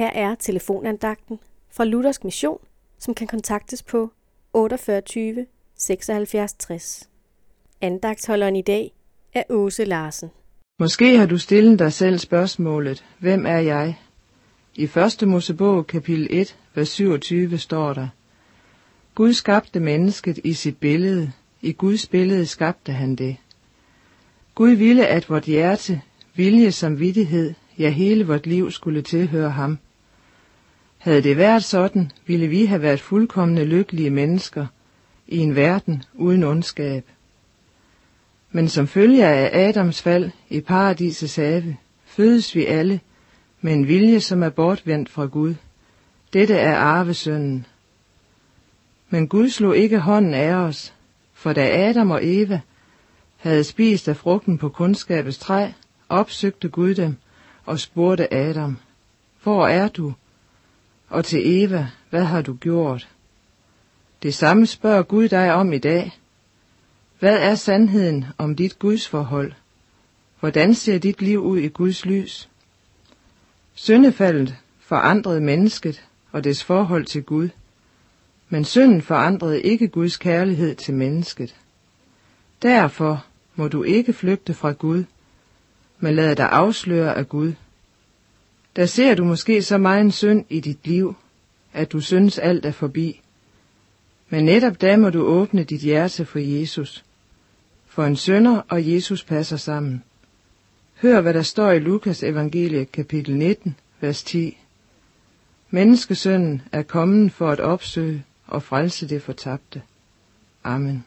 Her er telefonandagten fra Luthersk Mission, som kan kontaktes på 48 76 60. Andagtholderen i dag er Åse Larsen. Måske har du stillet dig selv spørgsmålet, hvem er jeg? I 1. Mosebog kapitel 1, vers 27 står der, Gud skabte mennesket i sit billede, i Guds billede skabte han det. Gud ville, at vort hjerte, vilje som vidtighed, ja hele vort liv skulle tilhøre ham. Havde det været sådan, ville vi have været fuldkommende lykkelige mennesker i en verden uden ondskab. Men som følge af Adams fald i paradisets have, fødes vi alle med en vilje, som er bortvendt fra Gud. Dette er arvesønnen. Men Gud slog ikke hånden af os, for da Adam og Eva havde spist af frugten på kundskabets træ, opsøgte Gud dem og spurgte Adam, hvor er du? Og til Eva, hvad har du gjort? Det samme spørger Gud dig om i dag. Hvad er sandheden om dit Guds forhold? Hvordan ser dit liv ud i Guds lys? Syndefaldet forandrede mennesket og dets forhold til Gud, men synden forandrede ikke Guds kærlighed til mennesket. Derfor må du ikke flygte fra Gud, men lad dig afsløre af Gud. Der ser du måske så meget synd i dit liv, at du synes alt er forbi. Men netop da må du åbne dit hjerte for Jesus. For en sønder og Jesus passer sammen. Hør, hvad der står i Lukas evangelie kapitel 19, vers 10. Menneskesønnen er kommet for at opsøge og frelse det fortabte. Amen.